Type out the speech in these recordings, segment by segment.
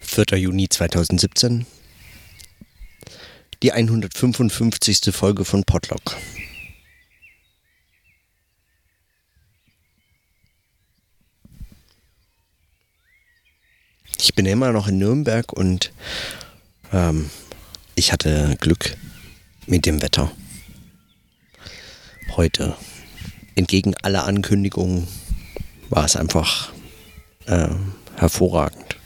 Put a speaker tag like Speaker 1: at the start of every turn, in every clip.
Speaker 1: 4. Juni 2017. Die 155. Folge von Podlock. Ich bin immer noch in Nürnberg und ähm, ich hatte Glück mit dem Wetter. Heute, entgegen aller Ankündigungen, war es einfach äh, hervorragend.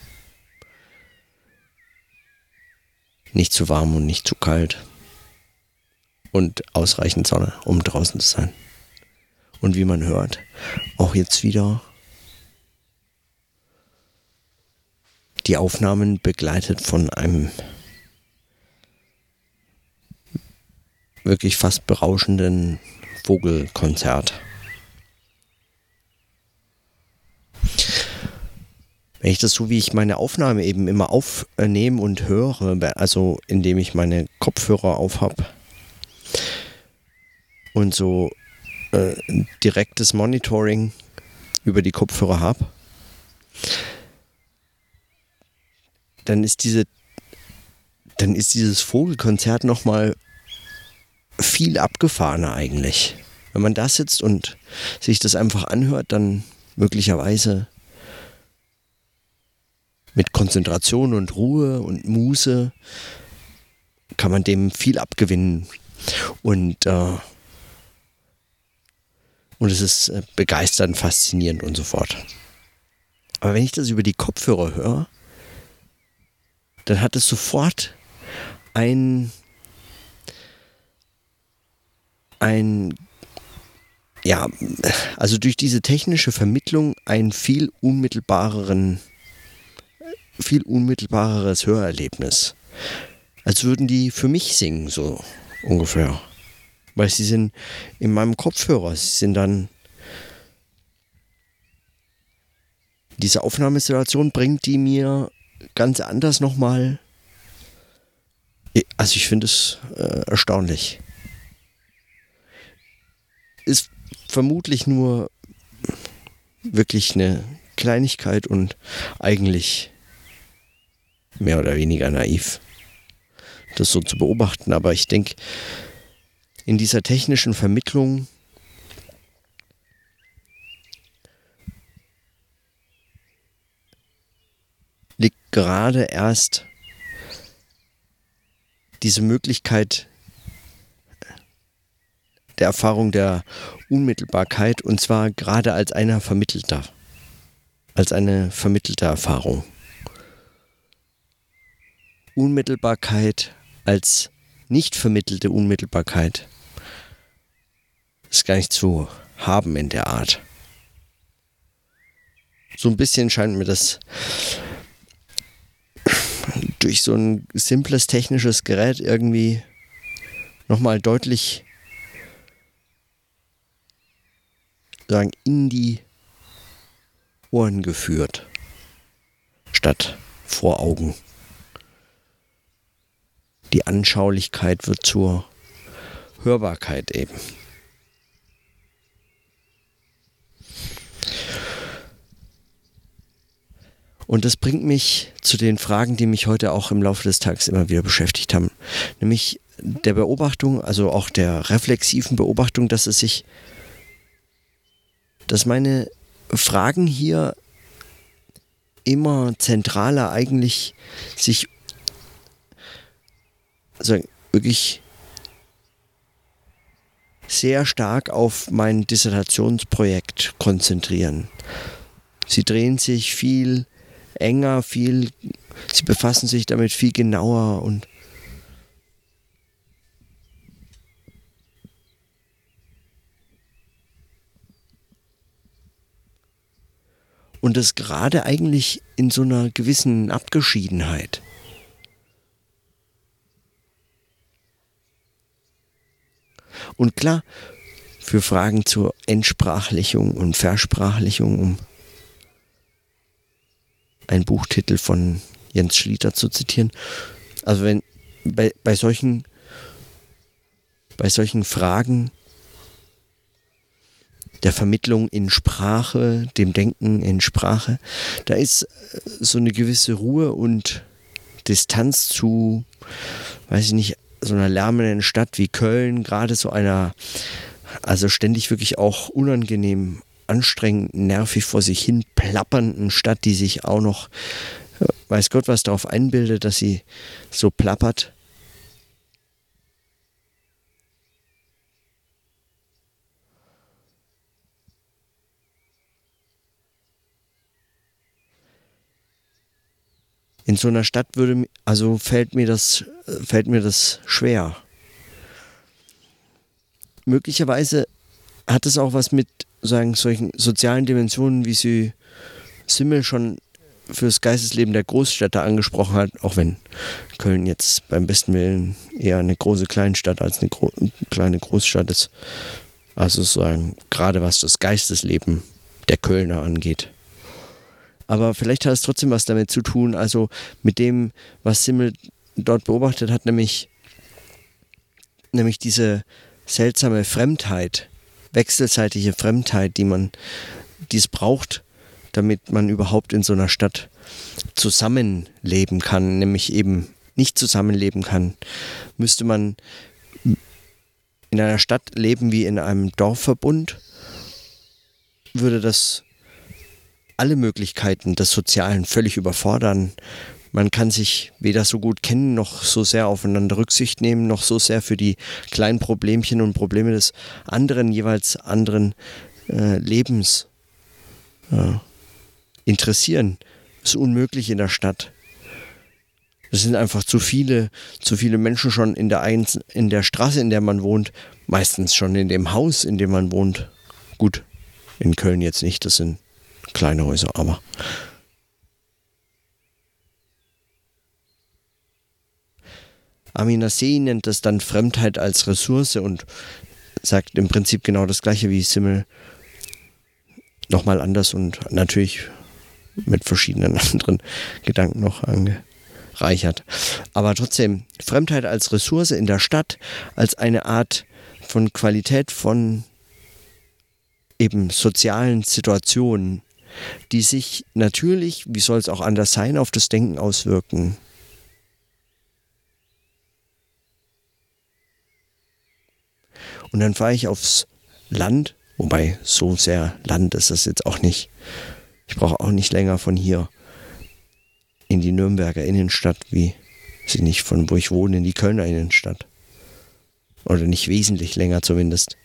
Speaker 1: Nicht zu warm und nicht zu kalt. Und ausreichend Sonne, um draußen zu sein. Und wie man hört, auch jetzt wieder die Aufnahmen begleitet von einem wirklich fast berauschenden Vogelkonzert. Wenn ich das so, wie ich meine Aufnahme eben immer aufnehme und höre, also indem ich meine Kopfhörer aufhab und so äh, direktes Monitoring über die Kopfhörer habe, dann ist diese, dann ist dieses Vogelkonzert nochmal viel abgefahrener eigentlich. Wenn man da sitzt und sich das einfach anhört, dann möglicherweise mit Konzentration und Ruhe und Muße kann man dem viel abgewinnen. Und, äh, und es ist äh, begeisternd, faszinierend und so fort. Aber wenn ich das über die Kopfhörer höre, dann hat es sofort ein, ein, ja, also durch diese technische Vermittlung einen viel unmittelbareren viel unmittelbareres Hörerlebnis. Als würden die für mich singen, so ungefähr. Weil sie sind in meinem Kopfhörer, sie sind dann. Diese Aufnahmesituation bringt die mir ganz anders nochmal. Also ich finde es äh, erstaunlich. Ist vermutlich nur wirklich eine Kleinigkeit und eigentlich mehr oder weniger naiv, das so zu beobachten. Aber ich denke, in dieser technischen Vermittlung liegt gerade erst diese Möglichkeit der Erfahrung der Unmittelbarkeit und zwar gerade als einer Vermittelter, als eine vermittelte Erfahrung. Unmittelbarkeit als nicht vermittelte Unmittelbarkeit ist gar nicht zu haben in der Art. So ein bisschen scheint mir das durch so ein simples technisches Gerät irgendwie nochmal deutlich sagen, in die Ohren geführt, statt vor Augen. Die Anschaulichkeit wird zur Hörbarkeit eben. Und das bringt mich zu den Fragen, die mich heute auch im Laufe des Tages immer wieder beschäftigt haben. Nämlich der Beobachtung, also auch der reflexiven Beobachtung, dass es sich, dass meine Fragen hier immer zentraler eigentlich sich also wirklich sehr stark auf mein Dissertationsprojekt konzentrieren. Sie drehen sich viel enger, viel, sie befassen sich damit viel genauer und und das gerade eigentlich in so einer gewissen Abgeschiedenheit. Und klar, für Fragen zur Entsprachlichung und Versprachlichung, um einen Buchtitel von Jens Schlieter zu zitieren. Also wenn bei, bei solchen bei solchen Fragen der Vermittlung in Sprache, dem Denken in Sprache. Da ist äh, so eine gewisse Ruhe und Distanz zu, weiß ich nicht, so einer lärmenden Stadt wie Köln, gerade so einer, also ständig wirklich auch unangenehm, anstrengend, nervig vor sich hin plappernden Stadt, die sich auch noch, äh, weiß Gott, was darauf einbildet, dass sie so plappert. In so einer Stadt würde, also fällt mir das, fällt mir das schwer. Möglicherweise hat es auch was mit sagen, solchen sozialen Dimensionen, wie sie Simmel schon fürs Geistesleben der Großstädte angesprochen hat, auch wenn Köln jetzt beim besten Willen eher eine große Kleinstadt als eine gro kleine Großstadt ist. Also sozusagen gerade was das Geistesleben der Kölner angeht. Aber vielleicht hat es trotzdem was damit zu tun, also mit dem, was Simmel dort beobachtet hat, nämlich, nämlich diese seltsame Fremdheit, wechselseitige Fremdheit, die man, die es braucht, damit man überhaupt in so einer Stadt zusammenleben kann, nämlich eben nicht zusammenleben kann, müsste man in einer Stadt leben wie in einem Dorfverbund, würde das alle Möglichkeiten des Sozialen völlig überfordern. Man kann sich weder so gut kennen, noch so sehr aufeinander Rücksicht nehmen, noch so sehr für die kleinen Problemchen und Probleme des anderen, jeweils anderen äh, Lebens äh, interessieren. Das ist unmöglich in der Stadt. Es sind einfach zu viele, zu viele Menschen schon in der, Ein in der Straße, in der man wohnt, meistens schon in dem Haus, in dem man wohnt. Gut, in Köln jetzt nicht, das sind kleine Häuser, aber. Aminasei nennt das dann Fremdheit als Ressource und sagt im Prinzip genau das gleiche wie Simmel. Nochmal anders und natürlich mit verschiedenen anderen Gedanken noch angereichert. Aber trotzdem, Fremdheit als Ressource in der Stadt, als eine Art von Qualität von eben sozialen Situationen, die sich natürlich, wie soll es auch anders sein, auf das Denken auswirken. Und dann fahre ich aufs Land, wobei so sehr Land ist das jetzt auch nicht. Ich brauche auch nicht länger von hier in die Nürnberger Innenstadt, wie sie nicht von wo ich wohne, in die Kölner Innenstadt. Oder nicht wesentlich länger zumindest.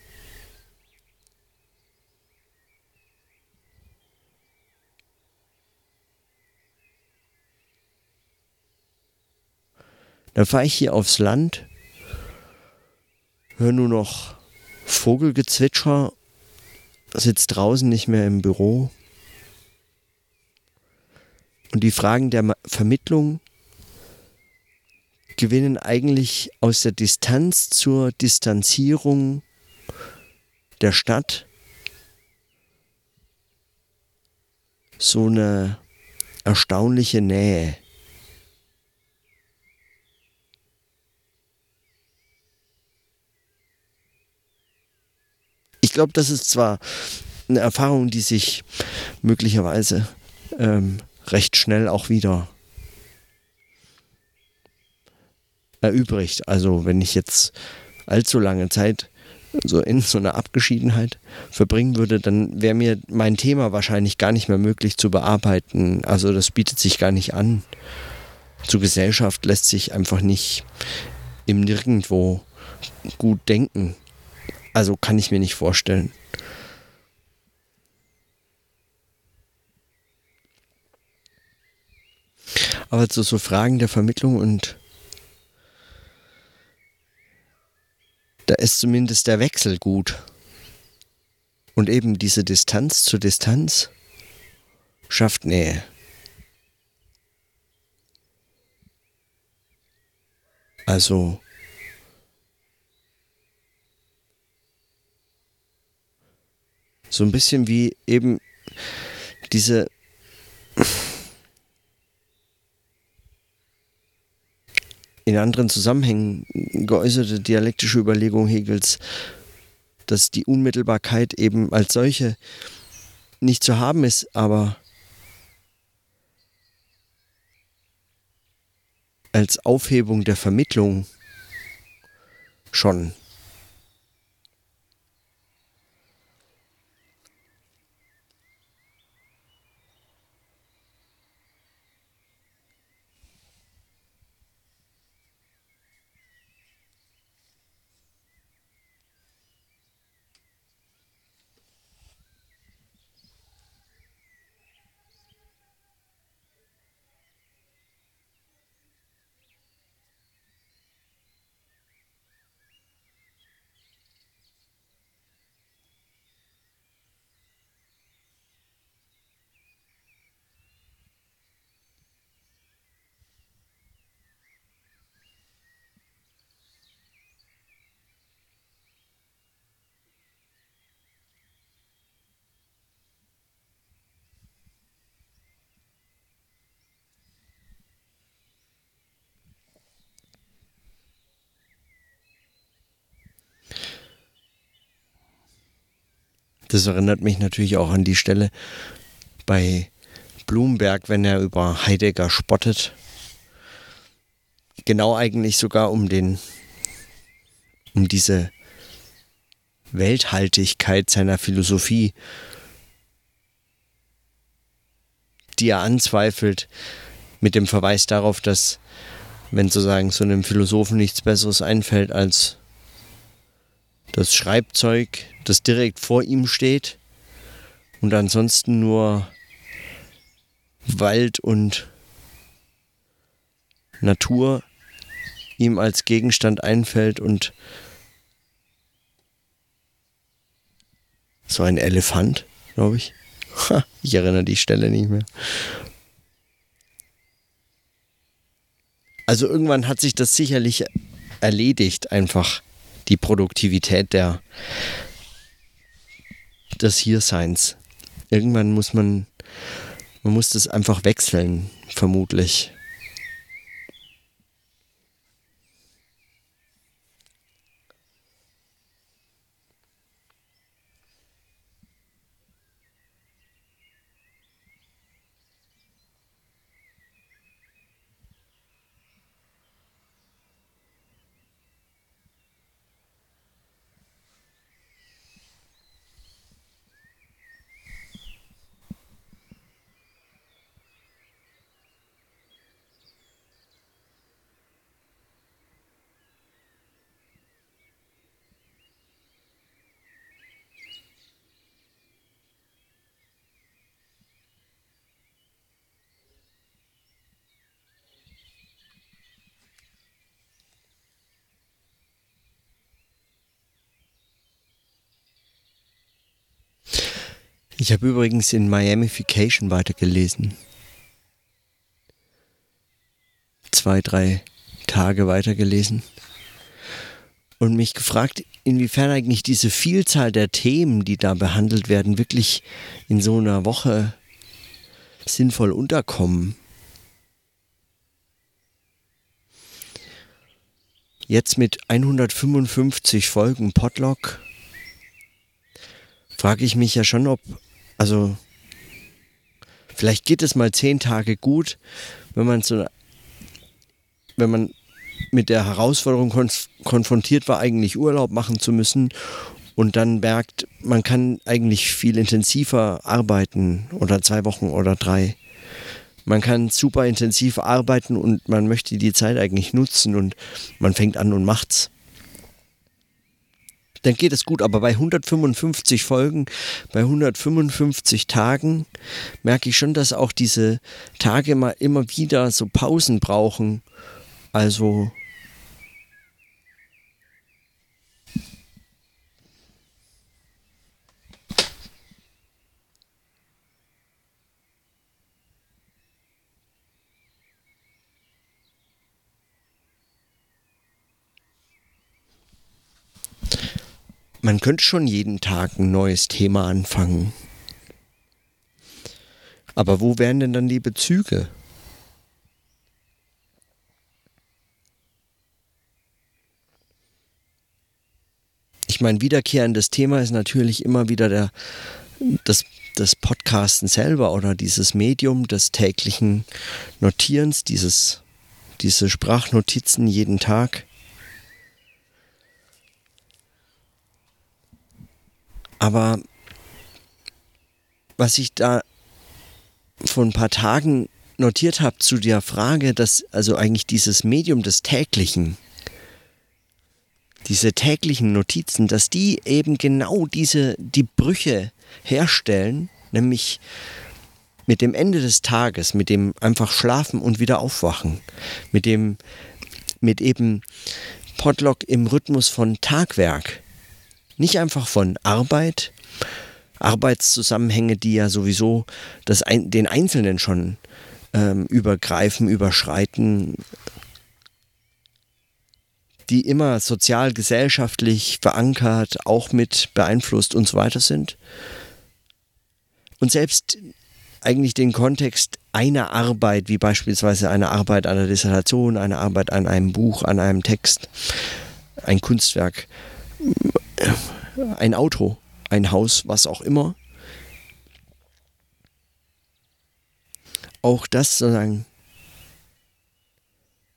Speaker 1: Dann fahre ich hier aufs Land, höre nur noch Vogelgezwitscher, sitze draußen nicht mehr im Büro. Und die Fragen der Vermittlung gewinnen eigentlich aus der Distanz zur Distanzierung der Stadt so eine erstaunliche Nähe. Glaube, das ist zwar eine Erfahrung, die sich möglicherweise ähm, recht schnell auch wieder erübrigt. Also wenn ich jetzt allzu lange Zeit so in so einer Abgeschiedenheit verbringen würde, dann wäre mir mein Thema wahrscheinlich gar nicht mehr möglich zu bearbeiten. Also das bietet sich gar nicht an. Zur Gesellschaft lässt sich einfach nicht im Nirgendwo gut denken. Also kann ich mir nicht vorstellen. Aber zu so Fragen der Vermittlung und da ist zumindest der Wechsel gut. Und eben diese Distanz zu Distanz schafft Nähe. Also So ein bisschen wie eben diese in anderen Zusammenhängen geäußerte dialektische Überlegung Hegels, dass die Unmittelbarkeit eben als solche nicht zu haben ist, aber als Aufhebung der Vermittlung schon Das erinnert mich natürlich auch an die Stelle bei Bloomberg, wenn er über Heidegger spottet. Genau eigentlich sogar um den, um diese Welthaltigkeit seiner Philosophie, die er anzweifelt, mit dem Verweis darauf, dass, wenn sozusagen so einem Philosophen nichts Besseres einfällt als das Schreibzeug, das direkt vor ihm steht und ansonsten nur Wald und Natur ihm als Gegenstand einfällt und so ein Elefant, glaube ich. ich erinnere die Stelle nicht mehr. Also irgendwann hat sich das sicherlich erledigt, einfach die Produktivität der, des Hierseins. Irgendwann muss man, man muss das einfach wechseln, vermutlich. Ich habe übrigens in Miamification weitergelesen. Zwei, drei Tage weitergelesen. Und mich gefragt, inwiefern eigentlich diese Vielzahl der Themen, die da behandelt werden, wirklich in so einer Woche sinnvoll unterkommen. Jetzt mit 155 Folgen Podlog frage ich mich ja schon, ob also vielleicht geht es mal zehn Tage gut, wenn man so, wenn man mit der Herausforderung konf konfrontiert war, eigentlich Urlaub machen zu müssen und dann merkt, man kann eigentlich viel intensiver arbeiten oder zwei Wochen oder drei. Man kann super intensiv arbeiten und man möchte die Zeit eigentlich nutzen und man fängt an und macht's dann geht es gut. Aber bei 155 Folgen, bei 155 Tagen merke ich schon, dass auch diese Tage mal immer wieder so Pausen brauchen. Also man könnte schon jeden Tag ein neues Thema anfangen. Aber wo wären denn dann die Bezüge? Ich ich mein wiederkehrendes Thema ist natürlich immer wieder der, das, das Podcasten selber oder dieses Medium des täglichen Notierens, dieses, diese Sprachnotizen jeden Tag. Aber was ich da vor ein paar Tagen notiert habe zu der Frage, dass also eigentlich dieses Medium des täglichen, diese täglichen Notizen, dass die eben genau diese, die Brüche herstellen, nämlich mit dem Ende des Tages, mit dem einfach schlafen und wieder aufwachen, mit dem, mit eben Podlog im Rhythmus von Tagwerk, nicht einfach von Arbeit, Arbeitszusammenhänge, die ja sowieso das, den Einzelnen schon ähm, übergreifen, überschreiten, die immer sozial, gesellschaftlich verankert, auch mit beeinflusst und so weiter sind. Und selbst eigentlich den Kontext einer Arbeit, wie beispielsweise eine Arbeit an der Dissertation, eine Arbeit an einem Buch, an einem Text, ein Kunstwerk, ein Auto, ein Haus, was auch immer, auch das sozusagen,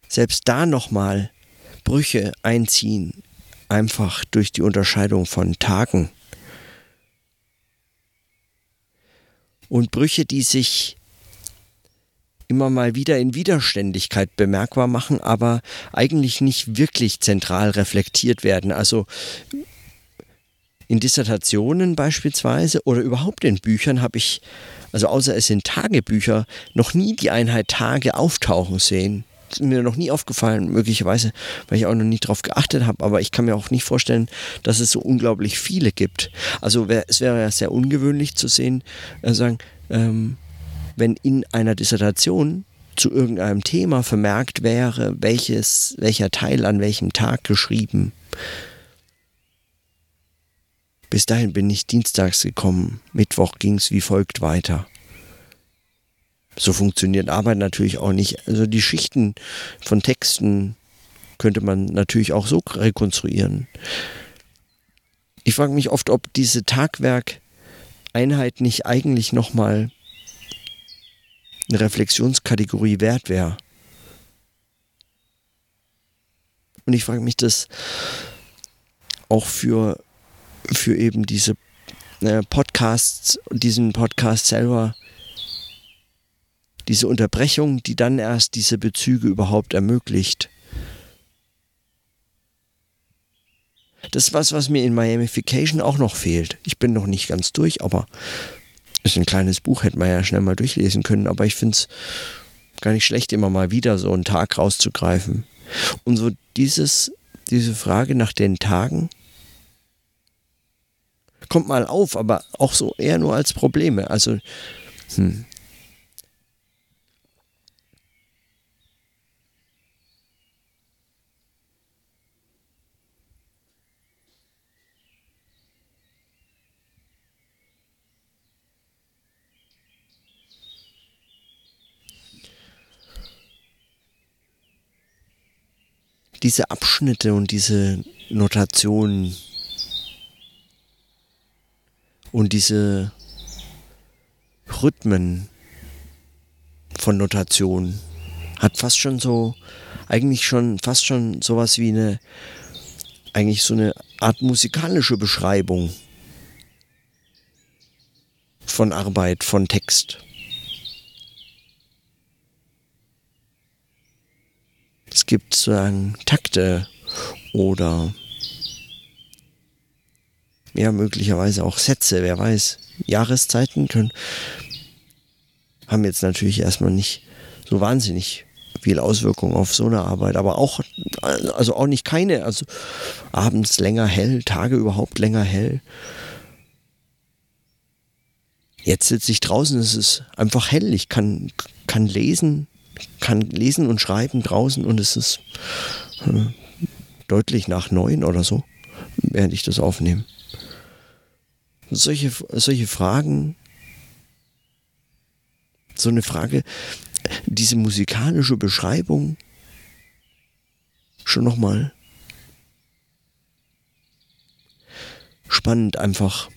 Speaker 1: selbst da nochmal Brüche einziehen, einfach durch die Unterscheidung von Tagen. Und Brüche, die sich immer mal wieder in Widerständigkeit bemerkbar machen, aber eigentlich nicht wirklich zentral reflektiert werden. Also in Dissertationen beispielsweise oder überhaupt in Büchern habe ich also außer es sind Tagebücher, noch nie die Einheit Tage auftauchen sehen. Das ist mir noch nie aufgefallen, möglicherweise, weil ich auch noch nicht darauf geachtet habe, aber ich kann mir auch nicht vorstellen, dass es so unglaublich viele gibt. Also wär, es wäre ja sehr ungewöhnlich zu sehen, äh, sagen, ähm, wenn in einer Dissertation zu irgendeinem Thema vermerkt wäre, welches, welcher Teil an welchem Tag geschrieben bis dahin bin ich dienstags gekommen. Mittwoch ging es wie folgt weiter. So funktioniert Arbeit natürlich auch nicht. Also die Schichten von Texten könnte man natürlich auch so rekonstruieren. Ich frage mich oft, ob diese Tagwerkeinheit nicht eigentlich nochmal eine Reflexionskategorie wert wäre. Und ich frage mich das auch für für eben diese äh, Podcasts, diesen Podcast selber, diese Unterbrechung, die dann erst diese Bezüge überhaupt ermöglicht. Das ist was, was mir in Miamification auch noch fehlt. Ich bin noch nicht ganz durch, aber ist ein kleines Buch, hätte man ja schnell mal durchlesen können, aber ich finde es gar nicht schlecht, immer mal wieder so einen Tag rauszugreifen. Und so dieses, diese Frage nach den Tagen, kommt mal auf, aber auch so eher nur als Probleme. Also, hm. diese Abschnitte und diese Notationen, und diese Rhythmen von Notation hat fast schon so, eigentlich schon fast schon sowas wie eine, eigentlich so eine Art musikalische Beschreibung von Arbeit, von Text. Es gibt sozusagen Takte oder ja, möglicherweise auch Sätze, wer weiß. Jahreszeiten können, haben jetzt natürlich erstmal nicht so wahnsinnig viel Auswirkung auf so eine Arbeit, aber auch, also auch nicht keine, also abends länger hell, Tage überhaupt länger hell. Jetzt sitze ich draußen, es ist einfach hell, ich kann, kann lesen, kann lesen und schreiben draußen und es ist äh, deutlich nach neun oder so, während ich das aufnehme solche, solche Fragen, so eine Frage, diese musikalische Beschreibung schon nochmal. spannend einfach.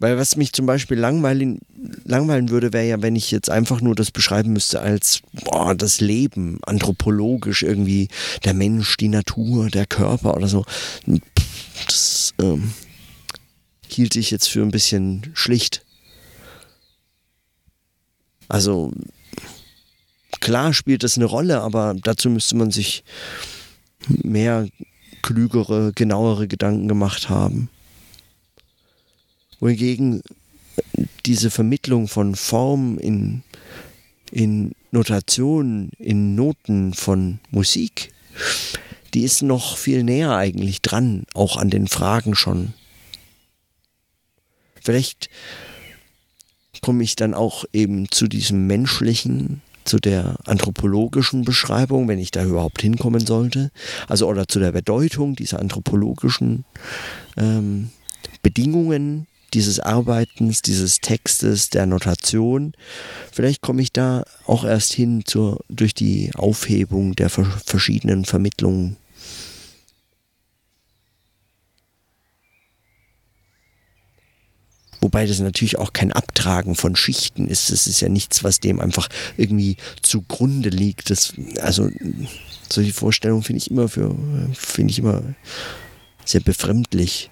Speaker 1: Weil was mich zum Beispiel langweilen, langweilen würde, wäre ja, wenn ich jetzt einfach nur das beschreiben müsste als boah, das Leben, anthropologisch irgendwie, der Mensch, die Natur, der Körper oder so. Das ähm, hielt ich jetzt für ein bisschen schlicht. Also klar spielt das eine Rolle, aber dazu müsste man sich mehr klügere, genauere Gedanken gemacht haben wohingegen diese Vermittlung von Form in, in Notation, in Noten von Musik, die ist noch viel näher eigentlich dran, auch an den Fragen schon. Vielleicht komme ich dann auch eben zu diesem menschlichen, zu der anthropologischen Beschreibung, wenn ich da überhaupt hinkommen sollte, also oder zu der Bedeutung dieser anthropologischen ähm, Bedingungen dieses Arbeitens, dieses Textes, der Notation. Vielleicht komme ich da auch erst hin zur, durch die Aufhebung der verschiedenen Vermittlungen. Wobei das natürlich auch kein Abtragen von Schichten ist. Es ist ja nichts, was dem einfach irgendwie zugrunde liegt. Das, also solche Vorstellungen finde ich immer für, finde ich immer sehr befremdlich.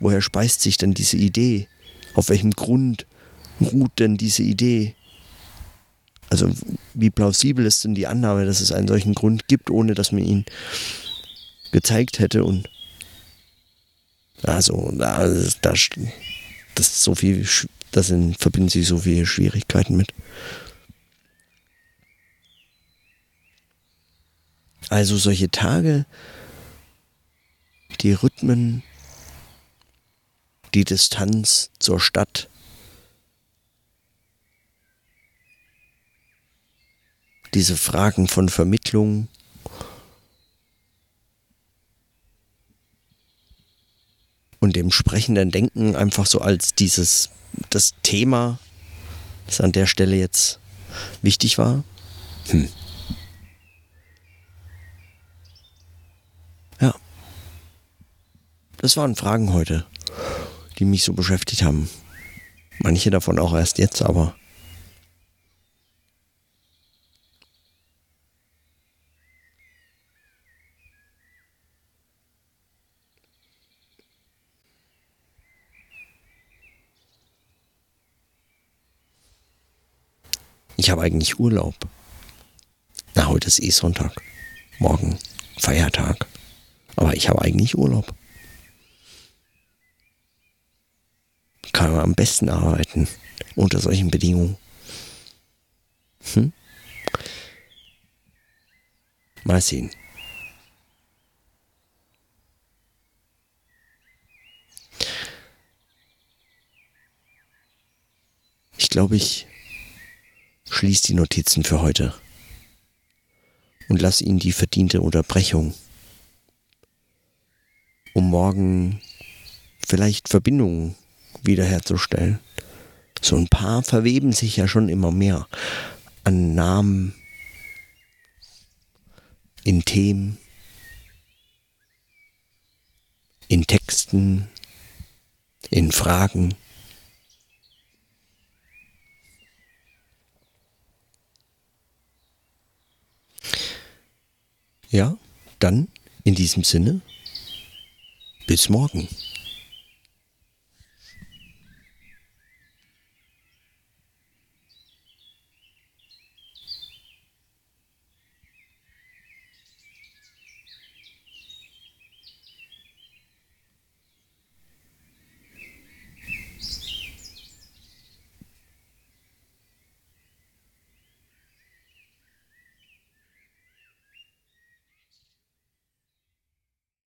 Speaker 1: Woher speist sich denn diese Idee? Auf welchem Grund ruht denn diese Idee? Also wie plausibel ist denn die Annahme, dass es einen solchen Grund gibt, ohne dass man ihn gezeigt hätte und also da, da das so viel, da sind, verbinden sich so viele Schwierigkeiten mit. Also solche Tage, die Rhythmen die Distanz zur Stadt. Diese Fragen von Vermittlung. Und dem sprechenden Denken einfach so als dieses, das Thema, das an der Stelle jetzt wichtig war. Hm. Ja. Das waren Fragen heute die mich so beschäftigt haben. Manche davon auch erst jetzt, aber Ich habe eigentlich Urlaub. Na, heute ist eh Sonntag. Morgen Feiertag. Aber ich habe eigentlich Urlaub. kann man am besten arbeiten unter solchen Bedingungen. Hm? Mal sehen. Ich glaube, ich schließe die Notizen für heute und lasse Ihnen die verdiente Unterbrechung, um morgen vielleicht Verbindungen wiederherzustellen. So ein paar verweben sich ja schon immer mehr an Namen, in Themen, in Texten, in Fragen. Ja, dann in diesem Sinne, bis morgen.